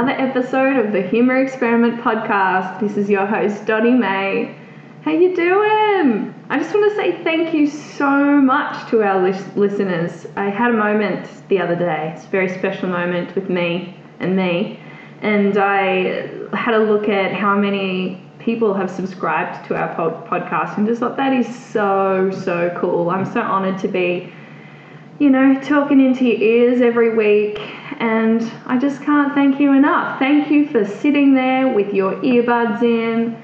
Another episode of the Humour Experiment podcast. This is your host Dotty May. How you doing? I just want to say thank you so much to our lis- listeners. I had a moment the other day. It's a very special moment with me and me, and I had a look at how many people have subscribed to our pod- podcast and just thought that is so so cool. I'm so honored to be you know, talking into your ears every week. And I just can't thank you enough. Thank you for sitting there with your earbuds in.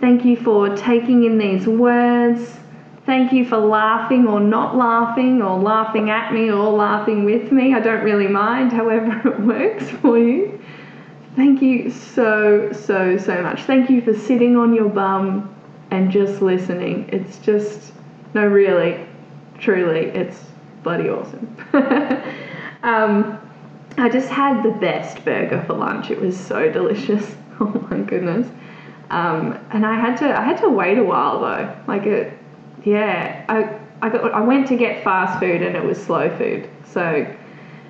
Thank you for taking in these words. Thank you for laughing or not laughing, or laughing at me or laughing with me. I don't really mind, however, it works for you. Thank you so, so, so much. Thank you for sitting on your bum and just listening. It's just, no, really, truly, it's bloody awesome. um, I just had the best burger for lunch. It was so delicious. Oh my goodness. Um, and I had to I had to wait a while though. Like it, yeah. I I got I went to get fast food and it was slow food. So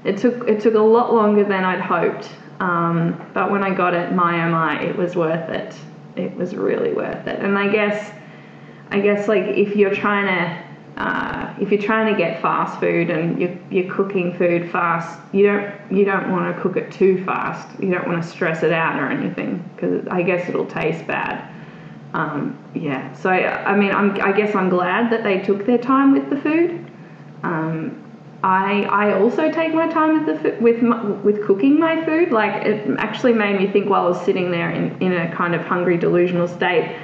it took it took a lot longer than I'd hoped. Um, but when I got it, my oh my, it was worth it. It was really worth it. And I guess I guess like if you're trying to uh, if you're trying to get fast food and you're, you're cooking food fast, you don't you don't want to cook it too fast. You don't want to stress it out or anything because I guess it'll taste bad. Um, yeah, so I, mean, I'm, I guess I'm glad that they took their time with the food. Um, I I also take my time with the with my, with cooking my food. Like it actually made me think while I was sitting there in, in a kind of hungry delusional state.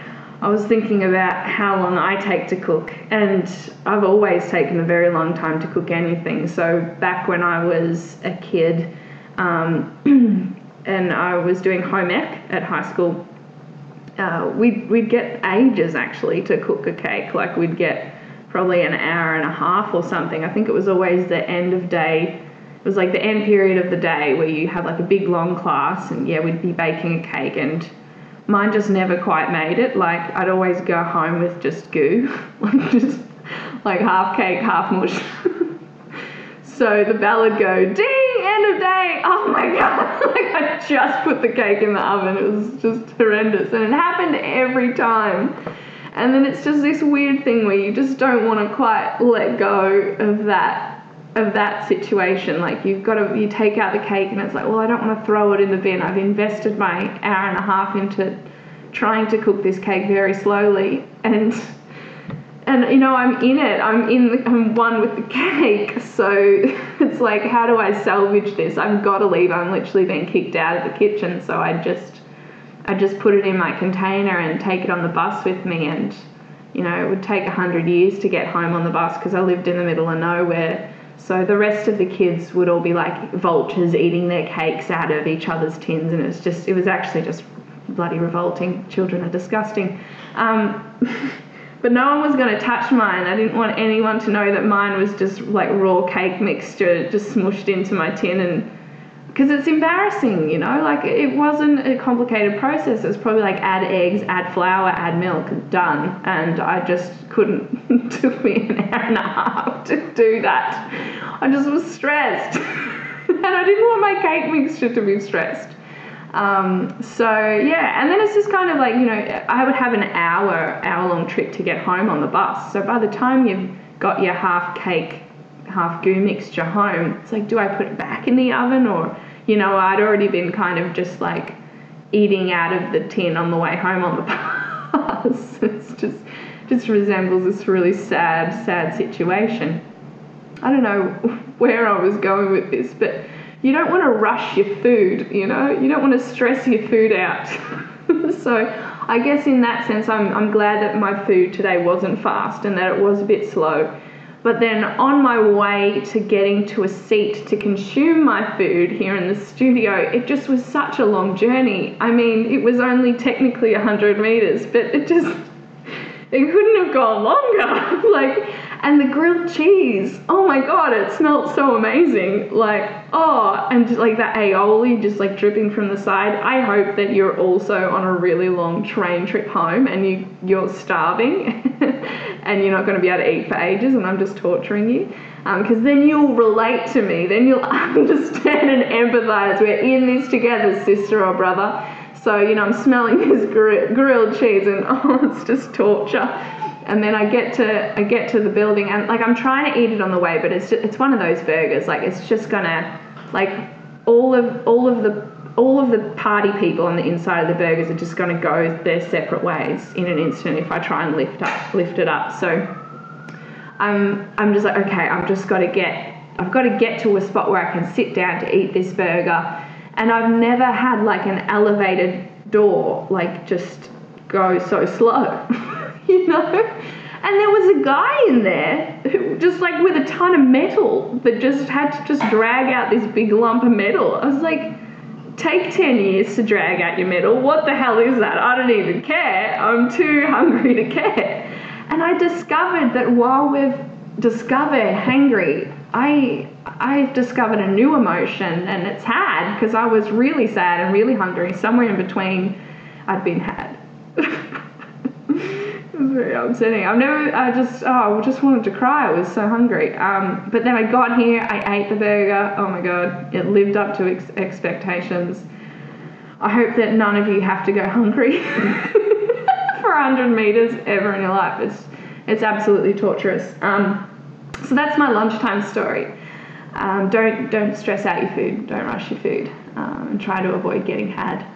I was thinking about how long I take to cook, and I've always taken a very long time to cook anything. So back when I was a kid, um, and I was doing home ec at high school, uh, we'd, we'd get ages actually to cook a cake. Like we'd get probably an hour and a half or something. I think it was always the end of day. It was like the end period of the day where you have like a big long class, and yeah, we'd be baking a cake and mine just never quite made it. Like I'd always go home with just goo, like just like half cake, half mush. so the bell would go ding, end of day. Oh my god! like I just put the cake in the oven. It was just horrendous, and it happened every time. And then it's just this weird thing where you just don't want to quite let go of that of that situation. Like you've got to you take out the cake and it's like, well, I don't want to throw it in the bin. I've invested my hour and a half into trying to cook this cake very slowly and and you know I'm in it. I'm in the, I'm one with the cake. So it's like how do I salvage this? I've got to leave. I'm literally being kicked out of the kitchen. So I just I just put it in my container and take it on the bus with me and you know, it would take 100 years to get home on the bus because I lived in the middle of nowhere. So the rest of the kids would all be like vultures eating their cakes out of each other's tins, and it was just, it was actually just bloody revolting. Children are disgusting. Um, but no one was going to touch mine. I didn't want anyone to know that mine was just like raw cake mixture just smushed into my tin and because it's embarrassing, you know, like it wasn't a complicated process. It was probably like add eggs, add flour, add milk, done. And I just couldn't, it took me an hour and a half to do that. I just was stressed. and I didn't want my cake mixture to be stressed. Um, so yeah, and then it's just kind of like, you know, I would have an hour, hour long trip to get home on the bus. So by the time you've got your half cake, half goo mixture home, it's like, do I put it back in the oven or, you know, I'd already been kind of just like eating out of the tin on the way home on the bus. it's just, just resembles this really sad, sad situation. I don't know where I was going with this, but you don't want to rush your food, you know? You don't want to stress your food out. so I guess in that sense, I'm, I'm glad that my food today wasn't fast and that it was a bit slow. But then on my way to getting to a seat to consume my food here in the studio, it just was such a long journey. I mean, it was only technically 100 meters, but it just, it couldn't have gone longer. like, and the grilled cheese, oh my god, it smelled so amazing. Like, oh, and just like that aioli just like dripping from the side. I hope that you're also on a really long train trip home and you you're starving and you're not going to be able to eat for ages and I'm just torturing you. Because um, then you'll relate to me, then you'll understand and empathize. We're in this together, sister or brother. So, you know, I'm smelling this gr- grilled cheese and oh, it's just torture and then I get to I get to the building and like I'm trying to eat it on the way, but it's just, it's one of those burgers like it's just gonna like all of all of the all of the party people on the inside of the burgers are just gonna go their separate ways in an instant if I try and lift up lift it up. So I'm I'm just like okay, I've just got to get I've got to get to a spot where I can sit down to eat this burger, and I've never had like an elevated door like just go so slow. you know? And there was a guy in there who just like with a ton of metal that just had to just drag out this big lump of metal. I was like, take 10 years to drag out your metal. What the hell is that? I don't even care. I'm too hungry to care. And I discovered that while we've discovered hangry, I I've discovered a new emotion and it's had because I was really sad and really hungry. Somewhere in between I'd been had. Very upsetting. I've never, I just, oh, I just wanted to cry. I was so hungry. Um, but then I got here, I ate the burger. Oh my god, it lived up to ex- expectations. I hope that none of you have to go hungry for 100 meters ever in your life. It's, it's absolutely torturous. Um, so that's my lunchtime story. Um, don't, don't stress out your food. Don't rush your food. Um, and try to avoid getting had.